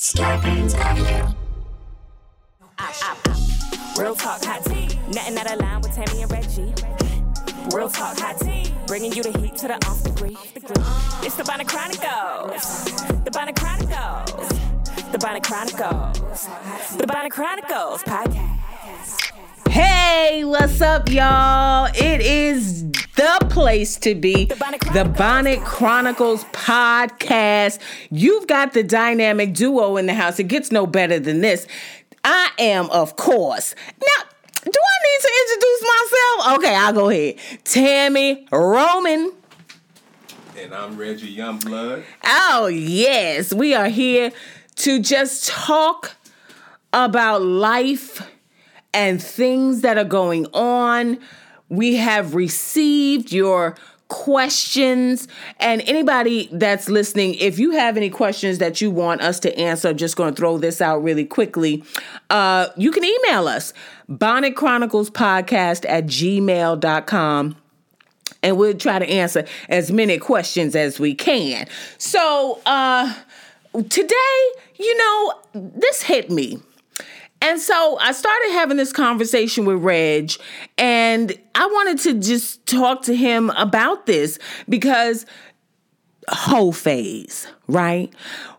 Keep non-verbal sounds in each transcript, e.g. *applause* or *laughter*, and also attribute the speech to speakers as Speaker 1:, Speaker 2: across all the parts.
Speaker 1: Starburns Audio.
Speaker 2: Real talk hot tea. Nothing out of line with Tammy and Reggie. Real talk hot tea. Bringing you the heat to the off degree. It's the Bonnet Chronicles. The Bonnet Chronicles. The Bonnet Chronicles. The Bonnet Chronicles podcast.
Speaker 3: Hey, what's up, y'all? It is the place to be.
Speaker 2: The Bonnet Chronicles.
Speaker 3: Chronicles podcast. You've got the dynamic duo in the house. It gets no better than this. I am, of course. Now, do I need to introduce myself? Okay, I'll go ahead. Tammy Roman.
Speaker 4: And I'm Reggie Youngblood.
Speaker 3: Oh, yes. We are here to just talk about life and things that are going on. We have received your questions and anybody that's listening if you have any questions that you want us to answer I'm just going to throw this out really quickly uh, you can email us bonnet chronicles podcast at gmail.com and we'll try to answer as many questions as we can. So, uh, today, you know, this hit me. And so I started having this conversation with Reg, and I wanted to just talk to him about this because whole phase, right?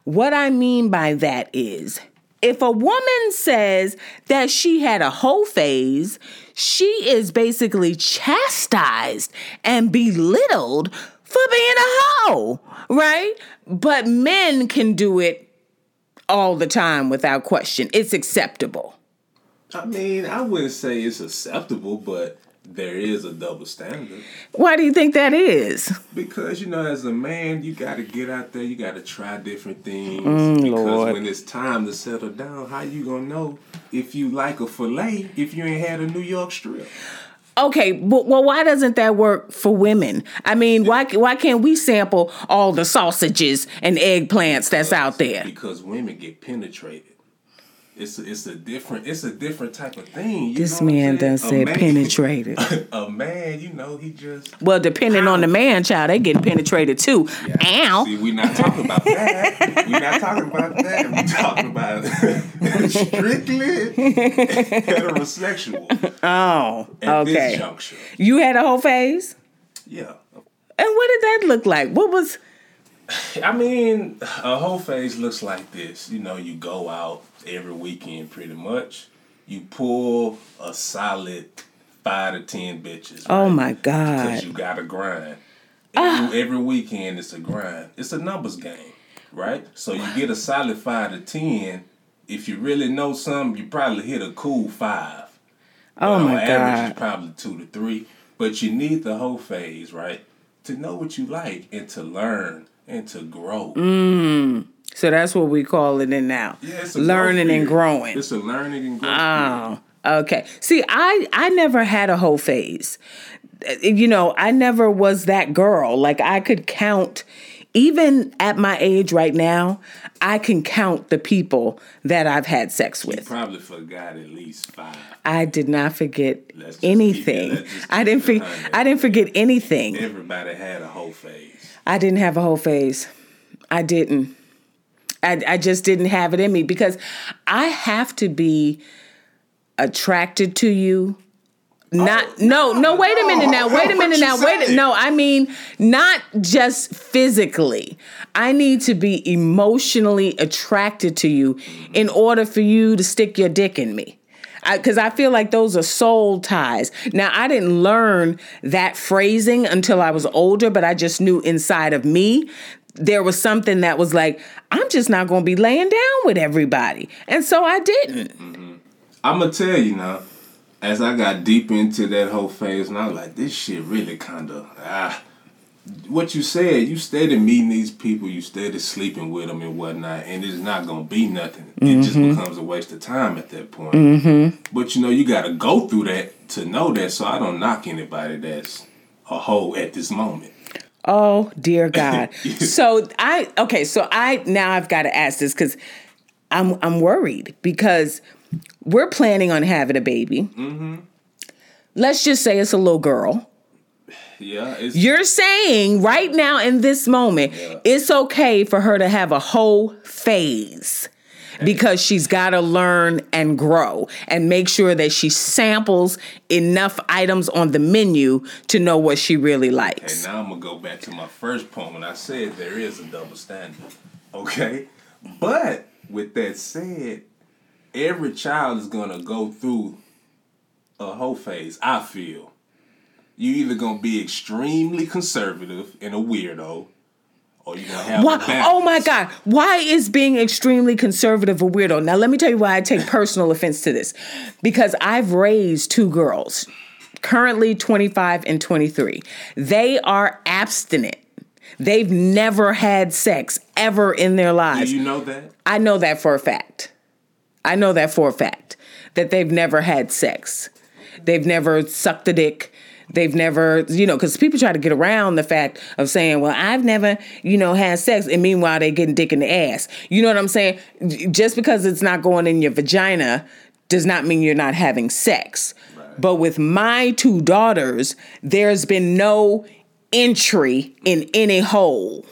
Speaker 3: What I mean by that is if a woman says that she had a whole phase, she is basically chastised and belittled for being a hoe, right? But men can do it all the time without question. It's acceptable.
Speaker 4: I mean, I wouldn't say it's acceptable, but there is a double standard.
Speaker 3: Why do you think that is?
Speaker 4: Because, you know, as a man, you got to get out there, you got to try different things. because
Speaker 3: Mm, Lord.
Speaker 4: when it's time to settle down, how you going to know if you like a filet if you ain't had a New York strip?
Speaker 3: Okay, but well, why doesn't that work for women? I mean, why why can't we sample all the sausages and eggplants that's out there?
Speaker 4: Because women get penetrated. It's a, it's a different it's a different type of thing.
Speaker 3: This man done said
Speaker 4: man-
Speaker 3: penetrated. *laughs*
Speaker 4: a man, you know, he just
Speaker 3: Well, depending on the man, child, they getting penetrated too. Ow.
Speaker 4: See, we're not talking about that. we're not talking about that. We're *laughs* talking about *laughs* strictly heterosexual
Speaker 3: Oh,
Speaker 4: at this
Speaker 3: okay.
Speaker 4: juncture.
Speaker 3: You had a whole phase,
Speaker 4: Yeah.
Speaker 3: and what did that look like? What was? *sighs*
Speaker 4: I mean, a whole phase looks like this. You know, you go out every weekend pretty much. You pull a solid five to ten bitches.
Speaker 3: Oh
Speaker 4: right?
Speaker 3: my
Speaker 4: Because
Speaker 3: God!
Speaker 4: you got to grind. Ah. Every, every weekend it's a grind. It's a numbers game, right? So you get a solid five to ten. If you really know something, you probably hit a cool five.
Speaker 3: Oh
Speaker 4: But
Speaker 3: my
Speaker 4: on average, it's
Speaker 3: God!
Speaker 4: probably two to three. But you need the whole phase, right? To know what you like and to learn and to grow.
Speaker 3: So that's what we call it in now.
Speaker 4: Yeah, it's a
Speaker 3: learning and growing.
Speaker 4: It's a learning and period.
Speaker 3: Oh, okay. See, I I never had a whole phase. Uh, You know, I never was that girl. Like I could count even at my age right now, I can count the people that I've had sex
Speaker 4: You
Speaker 3: with.
Speaker 4: probably forgot at least five.
Speaker 3: I did not forget
Speaker 4: Let's just keep it-
Speaker 3: anything. I didn't forget. I didn't forget anything.
Speaker 4: Everybody had a whole phase.
Speaker 3: I didn't have a whole phase. I didn't. I, I just didn't have it in me because I have to be attracted to you. Not no no wait a minute now wait a minute now wait a, no I mean not just physically I need to be emotionally attracted to you in order for you to stick your dick in me because I, feel like those are soul ties. Now, I didn't learn that phrasing until I was older, but I just knew inside of me there was something that was like, I'm just not going to be laying down with everybody. And so I didn't.
Speaker 4: I'm gonna tell you now, as I got deep into that whole phase, and I was like, this shit really kind of ah. What you said, you steady meeting these people, you steady sleeping with them and whatnot, and it's not gonna be nothing. It just becomes a waste of time at that point. Mm-hmm. But you know, you got to go through that to know that. So I don't knock anybody that's a hoe at this moment.
Speaker 3: Oh, dear *laughs* God. so I, okay, so I, now I've got to ask this because I'm, I'm worried because we're planning on having a baby. Let's just say it's a little girl.
Speaker 4: Yeah,
Speaker 3: You're saying right now in this moment,
Speaker 4: Yeah.
Speaker 3: it's okay for her to have a whole phase. because she's got to learn and grow and make sure that she samples enough items on the menu to know what she really likes.
Speaker 4: And now I'm gonna go back to my first point when I said there is a double standard. Okay? But with that said, every child is gonna go through a whole phase, I feel. You either gonna be extremely conservative and a weirdo, or you're gonna have
Speaker 3: Why, oh my God. Why is being extremely conservative a weirdo? Now, let me tell you why I take personal offense to this. Because I've raised two girls, currently 25 and 23. They are abstinent. They've never had sex ever in their
Speaker 4: Do
Speaker 3: lives.
Speaker 4: you know that?
Speaker 3: I know that for a fact. I know that for a fact that they've never had sex. They've never sucked a dick. They've never, you know, because people try to get around the fact of saying, well, I've never, you know, had sex. And meanwhile, they're getting dick in the ass. You know what I'm saying? Just because it's not going in your vagina does not mean you're not having sex. But with my two daughters, there's been no entry in any hole.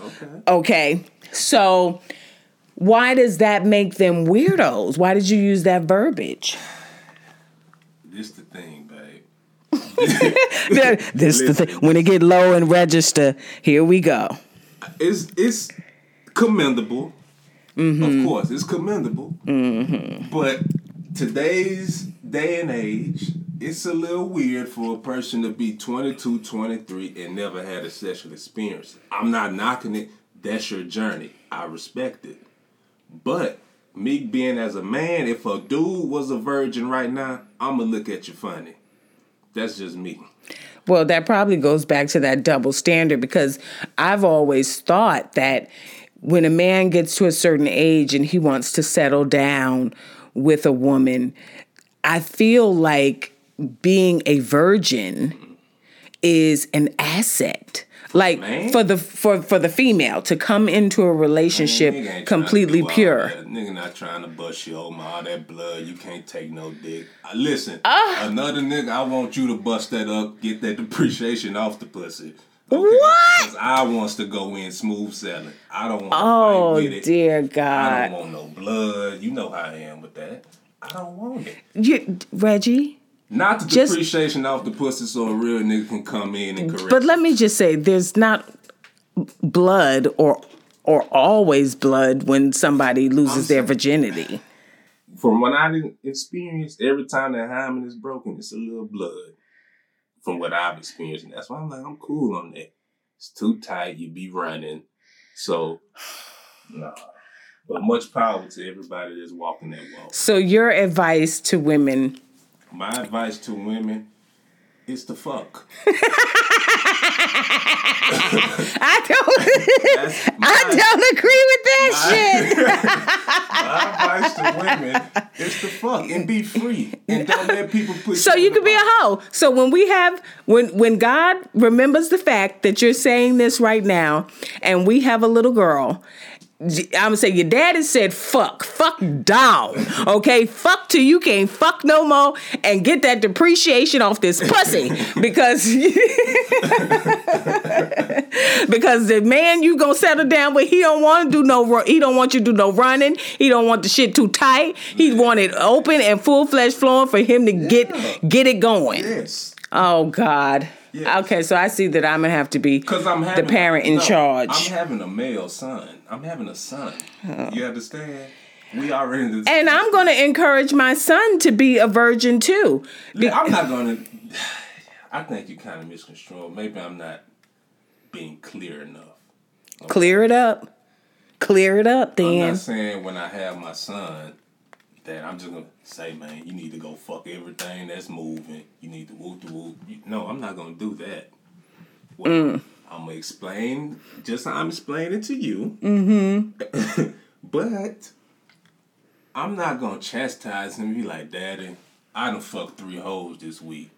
Speaker 4: Okay.
Speaker 3: Okay. So why does that make them weirdos? Why did you use that verbiage?
Speaker 4: This the thing. *laughs*
Speaker 3: this the thing. When it get low and register, here we go.
Speaker 4: it's it's commendable. Mm-hmm. Of course, it's commendable. Mm-hmm. But today's day and age, it's a little weird for a person to be 22, 23 and never had a sexual experience. I'm not knocking it. That's your journey. I respect it. But me being as a man, if a dude was a virgin right now, I'ma look at you funny. That's just me.
Speaker 3: Well, that probably goes back to that double standard because I've always thought that when a man gets to a certain age and he wants to settle down with a woman, I feel like being a virgin is an asset. Like
Speaker 4: Man.
Speaker 3: for the for for the female to come into a relationship
Speaker 4: Nigga ain't trying to
Speaker 3: completely pure.
Speaker 4: Nigga not trying to bust you open all that blood. You can't take no dick. Uh, listen,
Speaker 3: Ah.
Speaker 4: another nigga, I want you to bust that up, get that *laughs* depreciation off the pussy. Okay?
Speaker 3: What?
Speaker 4: I wants to go in smooth selling. I don't want to
Speaker 3: Oh
Speaker 4: fight with it.
Speaker 3: dear
Speaker 4: I don't want no blood. You know how I am with that. I don't want it.
Speaker 3: You, Reggie,
Speaker 4: Not the
Speaker 3: Just-
Speaker 4: depreciation off the pussy so a real nigga can come in and correct.
Speaker 3: But let me just say, there's not blood or or always blood when somebody loses their virginity.
Speaker 4: From what I didn't experience, every time that hymen is broken, it's a little blood. From what I've experienced, and that's why I'm like, I'm cool on that. It's too tight, you be running. So, nah. But much power to everybody that's walking that walk.
Speaker 3: So your advice to women
Speaker 4: My advice to women is to fuck. *laughs*
Speaker 3: I don't
Speaker 4: That's
Speaker 3: I don't agree with that shit. *laughs*
Speaker 4: My advice to women is to fuck and be free and don't let people put
Speaker 3: So
Speaker 4: in
Speaker 3: you can be a hoe. So when we have when when God remembers the fact that you're saying this right now and we have a little girl I'm gonna say your daddy said fuck, fuck down, okay? Fuck till you can't fuck no more and get that depreciation off this pussy because *laughs* because the man you gonna settle down with he don't want to do no he don't want you to do no running he don't want the shit too tight he want it open and full flesh flowing for him to get get it going.
Speaker 4: Yes.
Speaker 3: Oh God.
Speaker 4: Yes.
Speaker 3: Okay, so I see that I'm gonna have to be
Speaker 4: Cause I'm having
Speaker 3: the parent in
Speaker 4: no,
Speaker 3: charge.
Speaker 4: I'm having a male son. I'm having a son. You understand? We already. In this,
Speaker 3: and I'm to encourage my son to be a virgin too.
Speaker 4: I'm not gonna. *sighs* I think you kind of misconstrued. Maybe I'm not being clear enough.
Speaker 3: Clear it up. Clear it up, then.
Speaker 4: I'm not saying when I have my son that I'm just gonna say, man, you need to go fuck everything that's moving. You need to whoop the whoop. No, I'm not gonna do that. Well,
Speaker 3: Mm.
Speaker 4: I'm gonna explain just how I'm explaining to you. Mm-hmm. *laughs* but I'm not gonna chastise him. and Be like, Daddy, I done fucked three hoes this week.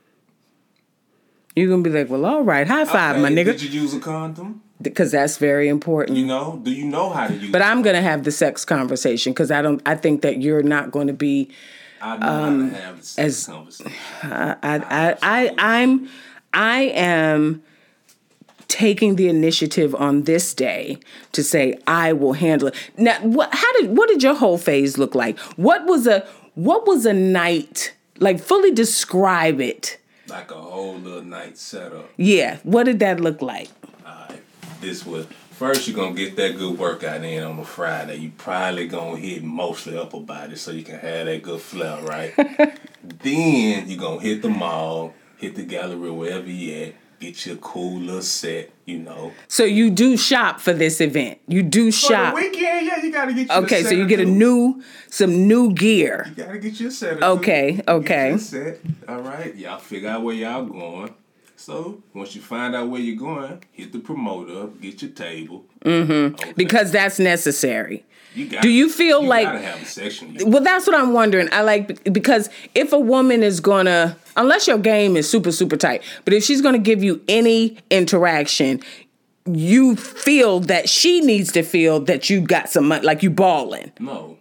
Speaker 3: You're to be like, well, all right, high five, my nigga.
Speaker 4: Did you use a condom?
Speaker 3: Because that's very important.
Speaker 4: You know? Do you know how to use?
Speaker 3: but I'm going to have the sex conversation because I don't. I think that you're not going to be.
Speaker 4: I know how to have the sex
Speaker 3: um, as-
Speaker 4: conversation.
Speaker 3: I, I, I, I'm, I am taking the initiative on this day to say I will handle it. Now, what how did what did your whole phase look like? What was a what was a night like fully describe it.
Speaker 4: Like a whole little night setup.
Speaker 3: Yeah, what did that look like?
Speaker 4: Alright. This was First, you're gonna get that good workout in on a Friday. You probably gonna hit mostly upper body so you can have that good flow, right? *laughs* then you're gonna hit the mall, hit the gallery, wherever you at, get your cool little set, you know.
Speaker 3: So you do shop for this event. You do shop.
Speaker 4: For the weekend, yeah, you gotta get.
Speaker 3: okay, so you get a new, some new gear.
Speaker 4: You gotta get your set.
Speaker 3: Okay, okay.
Speaker 4: Set. All right, y'all figure out where y'all going. So once you find out where you're going, hit the promoter, get your table.
Speaker 3: Mm-hmm. Okay. Because that's necessary. You got, Do you feel
Speaker 4: you
Speaker 3: like well that's what I'm wondering. I like because if a woman is gonna unless your game is super super tight, but if she's gonna give you any interaction, you feel that she needs to feel that you got some money, like you balling.
Speaker 4: No,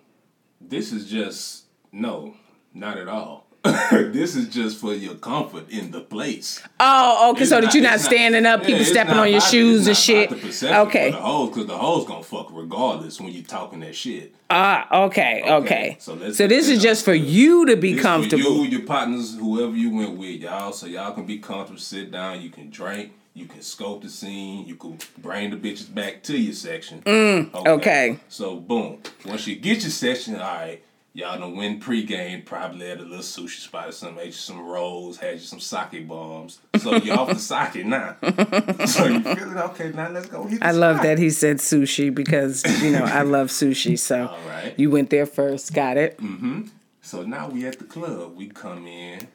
Speaker 4: this is just no, not at all. *laughs* this is just for your comfort in the place.
Speaker 3: Oh, okay. It's so that you're not standing not, up, people yeah, stepping on your shoes and shit. okay.
Speaker 4: The hoes, because the hoes gonna fuck regardless when you're talking that shit.
Speaker 3: Ah, okay, okay. okay. So, so this is just for you to be comfortable.
Speaker 4: you, your partners, whoever you went with, y'all, so y'all can be comfortable. Sit down. You can drink. You can scope the scene. You can bring the bitches back to your section.
Speaker 3: Mm, okay. okay.
Speaker 4: So boom. Once you get your section, all right Y'all done win pregame, probably at a little sushi spot or something, ate you some rolls, had you some sake bombs. So you off the sake now. *laughs* so you feeling okay, now let's go
Speaker 3: I love that he said sushi because, you know, I love sushi. So right. you went there first, got it.
Speaker 4: Mm-hmm. So now we at the club. We come in,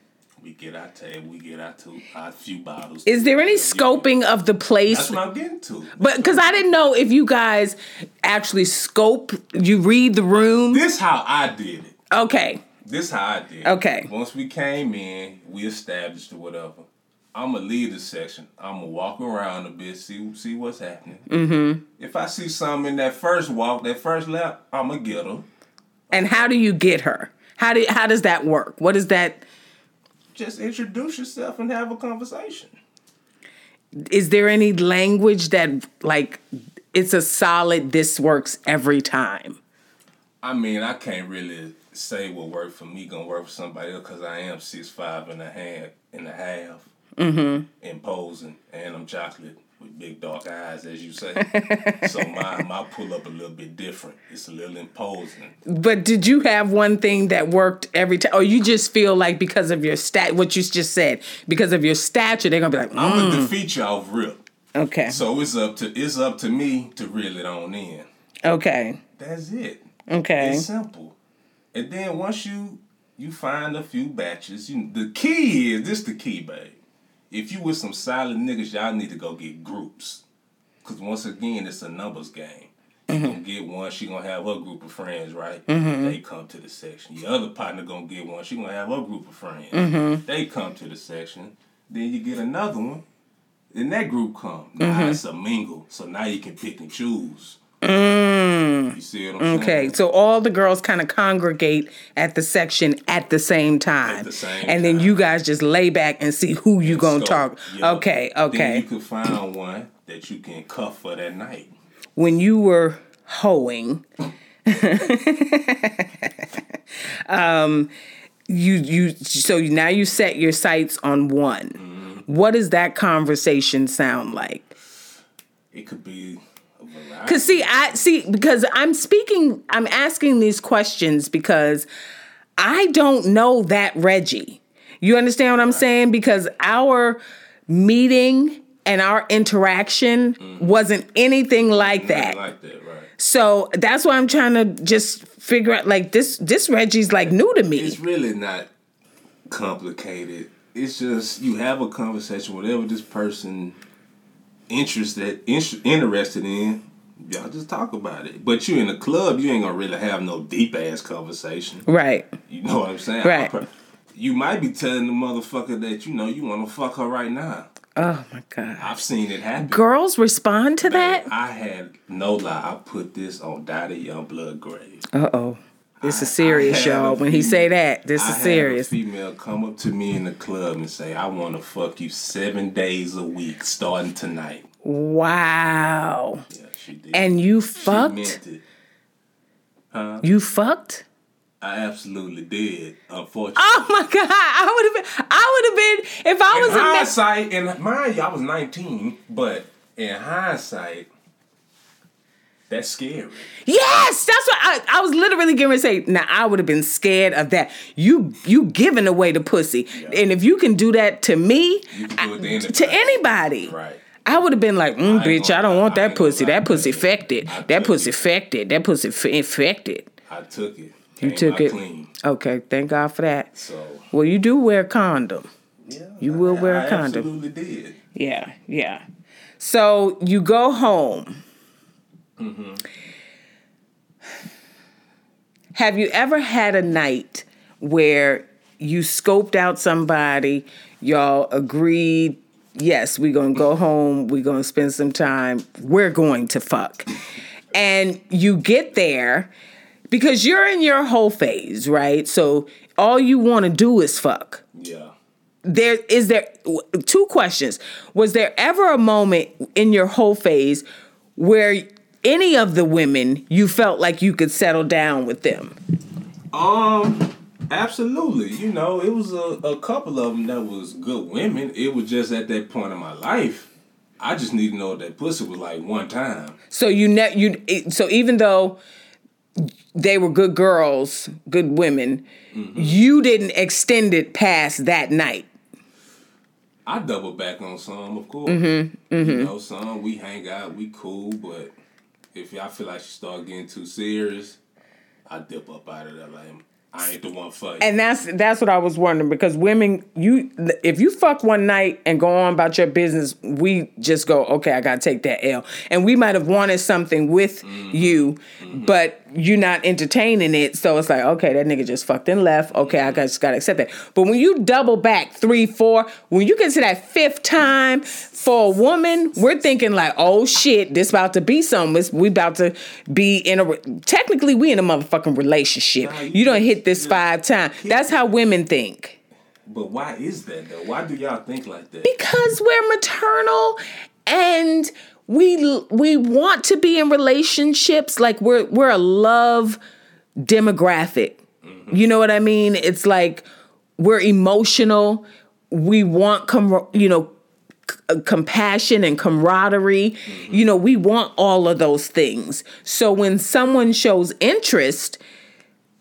Speaker 4: we get our table, we get our two, our few bottles.
Speaker 3: Is there any scoping of the place?
Speaker 4: That's what I'm getting to.
Speaker 3: But because I didn't know if you guys actually scope, you read the room.
Speaker 4: This how I did it.
Speaker 3: Okay.
Speaker 4: This how I did. It.
Speaker 3: Okay.
Speaker 4: Once we came in, we established or whatever. I'm gonna leave the section. I'm gonna walk around a bit, see see what's happening.
Speaker 3: Mm-hmm.
Speaker 4: If I see something in that first walk, that first lap, I'm gonna get her.
Speaker 3: And how do you get her? How do how does that work? What is that?
Speaker 4: Just introduce yourself and have a conversation.
Speaker 3: Is there any language that like it's a solid this works every time?
Speaker 4: I mean, I can't really say what worked for me gonna work for somebody else because I am six five and a half and a half,
Speaker 3: mm-hmm.
Speaker 4: imposing, and I'm chocolate with big dark eyes, as you say. *laughs* so my my pull up a little bit different. It's a little imposing.
Speaker 3: But did you have one thing that worked every time, or you just feel like because of your stat, what you just said, because of your stature, they're gonna be like, mm.
Speaker 4: I'm gonna defeat you off rip.
Speaker 3: Okay.
Speaker 4: So it's up to it's up to me to reel it on in.
Speaker 3: Okay.
Speaker 4: That's it.
Speaker 3: Okay.
Speaker 4: It's simple. And then once you you find a few batches, you the key is this the key, babe if you with some solid niggas, y'all need to go get groups. Cause once again, it's a numbers game. You mm-hmm. gonna get one, she gonna have her group of friends, right?
Speaker 3: Mm-hmm.
Speaker 4: They come to the section. Your other partner gonna get one, she gonna have her group of friends.
Speaker 3: Mm-hmm.
Speaker 4: They come to the section. Then you get another one. Then that group come. Now
Speaker 3: mm-hmm.
Speaker 4: it's a mingle. So now you can pick and choose.
Speaker 3: Mm.
Speaker 4: You see what I'm
Speaker 3: okay, so all the girls kind of congregate at the section at the same time.
Speaker 4: At the same
Speaker 3: and
Speaker 4: time.
Speaker 3: then you guys just lay back and see who you gonna talk. Okay, okay.
Speaker 4: Then you can find one that you can cuff for that night.
Speaker 3: When you were hoeing, *laughs* um, you you so now you set your sights on one.
Speaker 4: Mm-hmm.
Speaker 3: What does that conversation sound like?
Speaker 4: It could be
Speaker 3: Cause see, I see because I'm speaking, I'm asking these questions because I don't know that Reggie. You understand what I'm saying? Because our meeting and our interaction mm-hmm. wasn't anything like that.
Speaker 4: Like that, right?
Speaker 3: So that's why I'm trying to just figure out like this. This Reggie's like new to me.
Speaker 4: It's really not complicated. It's just you have a conversation, whatever this person interested interested in y'all just talk about it. But you in the club, you ain't gonna really have no deep ass conversation.
Speaker 3: Right.
Speaker 4: You know what I'm saying?
Speaker 3: Right.
Speaker 4: You might be telling the motherfucker that you know you want to fuck her right now.
Speaker 3: Oh my god!
Speaker 4: I've seen it happen.
Speaker 3: Girls respond to that.
Speaker 4: I had no lie. I put this on Dottie Youngblood grave.
Speaker 3: Uh oh. This is serious, y'all. When he say that, this
Speaker 4: I
Speaker 3: is serious.
Speaker 4: female come up to me in the club and say, "I want to fuck you seven days a week, starting tonight."
Speaker 3: Wow.
Speaker 4: Yeah, she did.
Speaker 3: And you
Speaker 4: she
Speaker 3: fucked?
Speaker 4: it.
Speaker 3: You fucked?
Speaker 4: I absolutely did. Unfortunately.
Speaker 3: Oh my god! I would have been. I would have been if I
Speaker 4: in
Speaker 3: was in
Speaker 4: hindsight, and mind you, I was 19, but in hindsight, that's scary.
Speaker 3: Yes, that's what I, I was literally going to say. Now I would have been scared of that. You you giving away the pussy, and if you can do that to me,
Speaker 4: You can do it to anybody.
Speaker 3: to anybody,
Speaker 4: Right.
Speaker 3: I would have been like, mm,
Speaker 4: I
Speaker 3: bitch, I don't want that pussy. That pussy infected. That pussy infected. That pussy infected.
Speaker 4: I took it.
Speaker 3: You took it.
Speaker 4: clean.
Speaker 3: Okay, thank God for that.
Speaker 4: So
Speaker 3: Well, you do wear a condom.
Speaker 4: yeah,
Speaker 3: You will
Speaker 4: I-
Speaker 3: wear a
Speaker 4: I
Speaker 3: condom.
Speaker 4: Absolutely did.
Speaker 3: Yeah, yeah. So you go home. Mm-hmm. Have you ever had a night where you scoped out somebody, y'all agreed, yes, we're gonna go home, we're gonna spend some time, we're going to fuck. And you get there because you're in your whole phase, right? So all you wanna do is fuck
Speaker 4: Yeah.
Speaker 3: there is there two questions was there ever a moment in your whole phase where any of the women you felt like you could settle down with them
Speaker 4: Um, absolutely. You know, it was a, a couple of them that was good women. It was just at that point in my life, I just need to know what that pussy was like one time.
Speaker 3: so you ne- you so even though they were good girls good women mm-hmm. you didn't extend it past that night
Speaker 4: I double back on some, of course. Mm-hmm, you mm-hmm. know, some we hang out, we cool, but if I feel like she start getting too serious, I dip up out of there. Like I ain't the one for you.
Speaker 3: and that's that's what I was wondering because women, you if you fuck one night and go on about your business, we just go, okay, I gotta take that L, and we might have wanted something with mm-hmm. you, mm-hmm. but you're not entertaining it, so it's like, okay, that nigga just fucked and left. Okay, I mm-hmm. just gotta accept that. But when you double back three, four, when you get to that fifth time for a woman, we're thinking like, oh shit, this about to be something. It's- We about to be in a. re- Technically, we in a motherfucking relationship.
Speaker 4: Nah, you
Speaker 3: You don't hit this five times. That's how women think.
Speaker 4: but why is that though? Why do y'all think like that?
Speaker 3: Because we're maternal and we we want to be in relationships like we're we're a love demographic. Mm-hmm. You know what I mean? It's like we're emotional. We want com- you know c- compassion and camaraderie. You know, we want all of those things. So when someone shows interest,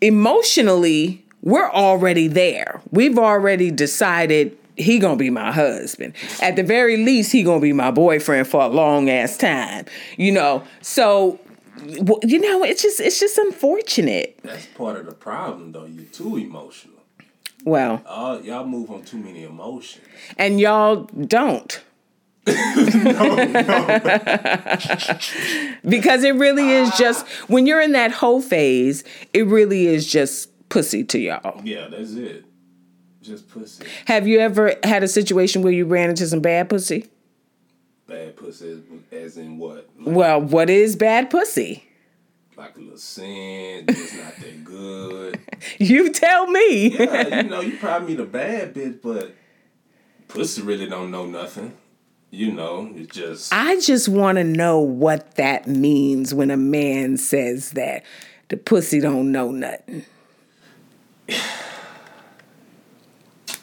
Speaker 3: emotionally, we're already there. We've already decided he gonna be my husband. At the very least, he gonna be my boyfriend for a long ass time. You know, so you know, it's just it's just unfortunate.
Speaker 4: That's part of the problem though. You're too emotional.
Speaker 3: Well,
Speaker 4: All y'all move on too many emotions.
Speaker 3: and y'all don't. *laughs* because it really is just when you're in that whole phase, it really is just pussy to y'all.
Speaker 4: Yeah, that's it. Just pussy.
Speaker 3: Have you ever had a situation where you ran into some bad pussy?
Speaker 4: Bad pussy as, as in what? Like,
Speaker 3: Well, what is bad pussy?
Speaker 4: Like a little sin, just not that good. *laughs*
Speaker 3: You tell me.
Speaker 4: Yeah, you know, you probably meet a bad bitch, but pussy really don't know nothing. You know, it's just
Speaker 3: I just want to know what that means when a man says that the pussy don't know nothing.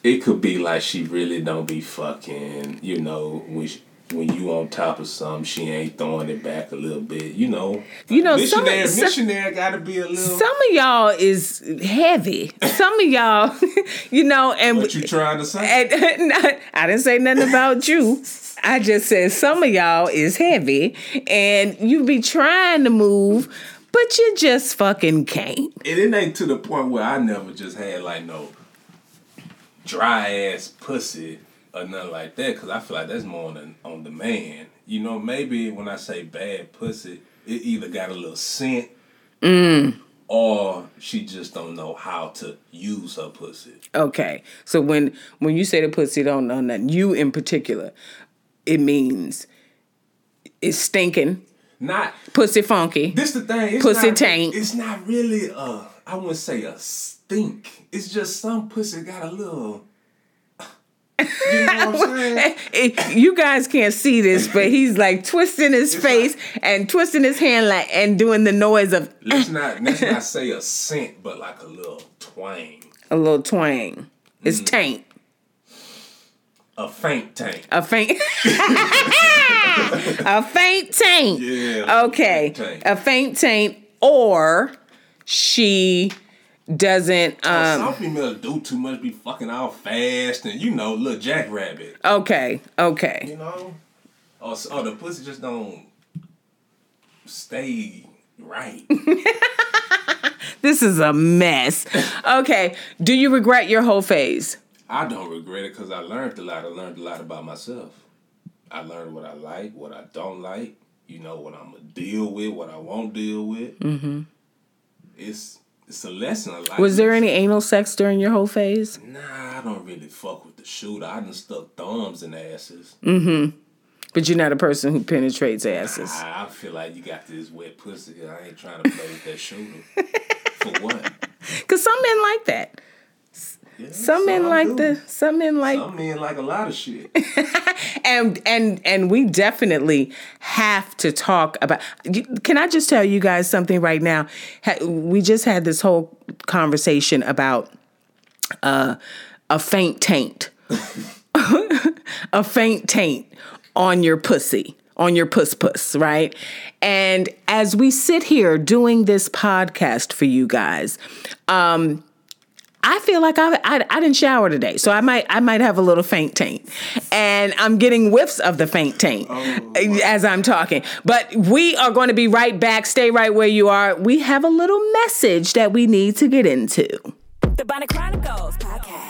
Speaker 4: it could be like she really don't be fucking. You know, when she, when you on top of something, she ain't throwing it back a little bit. You know,
Speaker 3: You know, some-
Speaker 4: missionary
Speaker 3: some-
Speaker 4: missionary got to be a little.
Speaker 3: Some of y'all is heavy. Some of y'all, *laughs* you know, and
Speaker 4: what you trying to say?
Speaker 3: And *laughs* I didn't say nothing about you. I just said some of y'all is heavy and you be trying to move, but you just fucking can't.
Speaker 4: And it ain't to the point where I never just had like no dry ass pussy or nothing like that. Cause I feel like that's more on the, on the man. You know, maybe when I say bad pussy, it either got a little scent, mm. or she just don't know how to use her pussy.
Speaker 3: Okay. So when when you say the pussy don't know nothing, you in particular, it means it's stinking,
Speaker 4: Not
Speaker 3: pussy funky.
Speaker 4: this the thing. It's
Speaker 3: Pussy
Speaker 4: not,
Speaker 3: taint.
Speaker 4: It's not really a. I wouldn't say a stink. It's just some pussy got a little. You know *laughs*
Speaker 3: you guys can't see this, but he's like twisting his face and twisting his hand like and doing the noise of
Speaker 4: Let's not *laughs* let's not say a scent, but like a little twang.
Speaker 3: a little twang.
Speaker 4: Mm.
Speaker 3: It's taint.
Speaker 4: A faint taint.
Speaker 3: A faint *laughs* A faint taint.
Speaker 4: Yeah.
Speaker 3: Okay.
Speaker 4: faint taint.
Speaker 3: A faint taint or she doesn't um
Speaker 4: Some females do too much, be fucking all fast, and you know, little jackrabbit.
Speaker 3: okay, okay.
Speaker 4: You know, or, or the pussy just don't stay right. *laughs*
Speaker 3: This is a mess. Okay. Do you regret your whole phase?
Speaker 4: I don't regret it because I learned a lot. I learned a lot about myself. I learned what I like, what I don't like. You know what I'm gonna deal with, what I won't deal with. Mm-hmm. It's it's a lesson.
Speaker 3: Was there any anal sex during your whole phase?
Speaker 4: Nah, I don't really fuck with the shooter. I done stuck thumbs in asses. Mm-hmm.
Speaker 3: But you're not a person who penetrates asses.
Speaker 4: I, I feel like you got this wet pussy. I ain't trying to play with that shooter. *laughs* For what? *laughs*
Speaker 3: Cause some men like that.
Speaker 4: Yeah,
Speaker 3: Some men like
Speaker 4: do.
Speaker 3: the some men like
Speaker 4: Some men like a lot of shit. *laughs*
Speaker 3: and and and we definitely have to talk about can i just tell you guys something right now we just had this whole conversation about uh, a faint taint *laughs* a faint taint on your pussy on your puss puss right and as we sit here doing this podcast for you guys um I feel like I, I I didn't shower today, so I might I might have a little faint taint, and I'm getting whiffs of the faint taint oh. as I'm talking. But we are going to be right back. Stay right where you are. We have a little message that we need to get into.
Speaker 2: The Bonnet Chronicles podcast.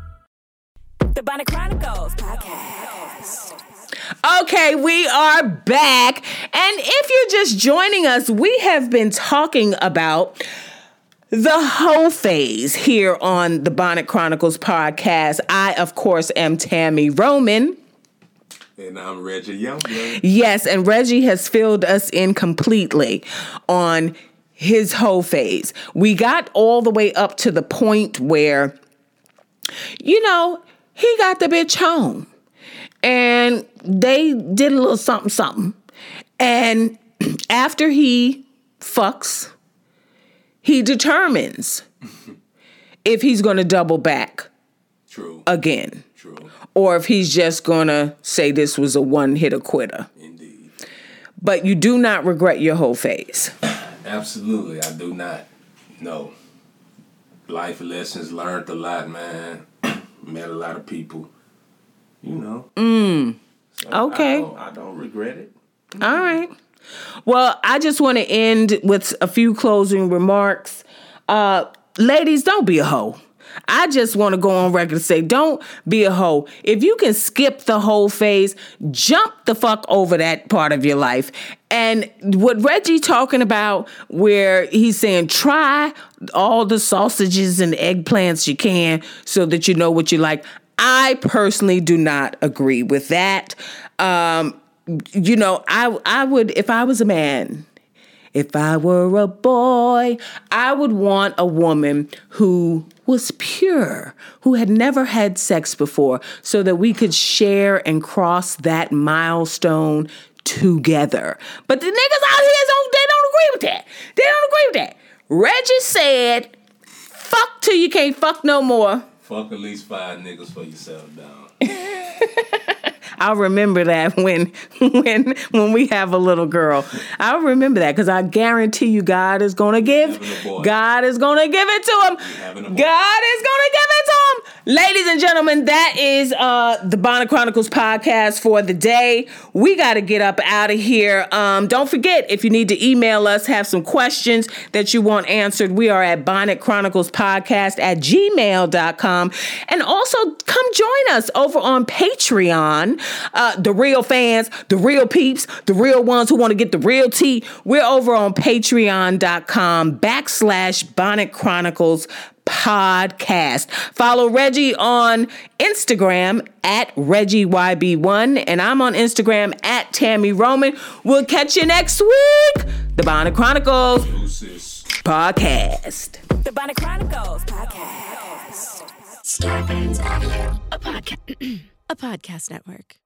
Speaker 2: The Bonnet Chronicles podcast.
Speaker 3: Okay, we are back. And if you're just joining us, we have been talking about the whole phase here on the Bonnet Chronicles podcast. I, of course, am Tammy Roman.
Speaker 4: and I'm Reggie Youngblood.
Speaker 3: Yes, and Reggie has filled us in completely on his whole phase. We got all the way up to the point where, you know, he got the bitch home and they did a little something, something. And *clears throat* after he fucks, he determines *laughs* if he's going to double back
Speaker 4: True.
Speaker 3: again
Speaker 4: True.
Speaker 3: or if he's just going to say this was a one hitter quitter.
Speaker 4: Indeed.
Speaker 3: But you do not regret your whole phase. *sighs*
Speaker 4: Absolutely. I do not. No. Life lessons learned a lot, man. Met a lot of people. You know. Mm.
Speaker 3: Okay.
Speaker 4: I don't, I don't regret it.
Speaker 3: All right. Well, I just want to end with a few closing remarks. Uh, ladies, don't be a hoe. I just want to go on record and say, don't be a hoe. If you can skip the whole phase, jump the fuck over that part of your life. And what Reggie talking about, where he's saying, try all the sausages and eggplants you can so that you know what you like. I personally do not agree with that. Um, you know, I I would if I was a man, if I were a boy, I would want a woman who was pure, who had never had sex before, so that we could share and cross that milestone together. But the niggas out here don't they don't agree with that. They don't agree with that. Reggie said, fuck till you can't fuck no more.
Speaker 4: Fuck at least five niggas for yourself down. *laughs*
Speaker 3: I'll remember that *laughs* when when when we have a little girl. I'll remember that because I guarantee you God is gonna give
Speaker 4: Having a boy.
Speaker 3: God is gonna give it to him.
Speaker 4: having a boy.
Speaker 3: God is gonna give it to him. Ladies and gentlemen, that is uh, the Bonnet Chronicles podcast for the day. We got to get up out of here. Um, don't forget, if you need to email us, have some questions that you want answered, we are at Bonnet Chronicles Podcast at gmail.com. And also come join us over on Patreon. Uh, the real fans, the real peeps, the real ones who want to get the real tea. We're over on patreon.com backslash Bonnet Chronicles podcast. Follow Reggie on Instagram at ReggieYB1, and I'm on Instagram at Tammy Roman. We'll catch you next week. The Bonnet Chronicles podcast.
Speaker 2: The Bonnet Chronicles podcast.
Speaker 5: Starburns Audio, a podcast, *clears throat* a podcast network.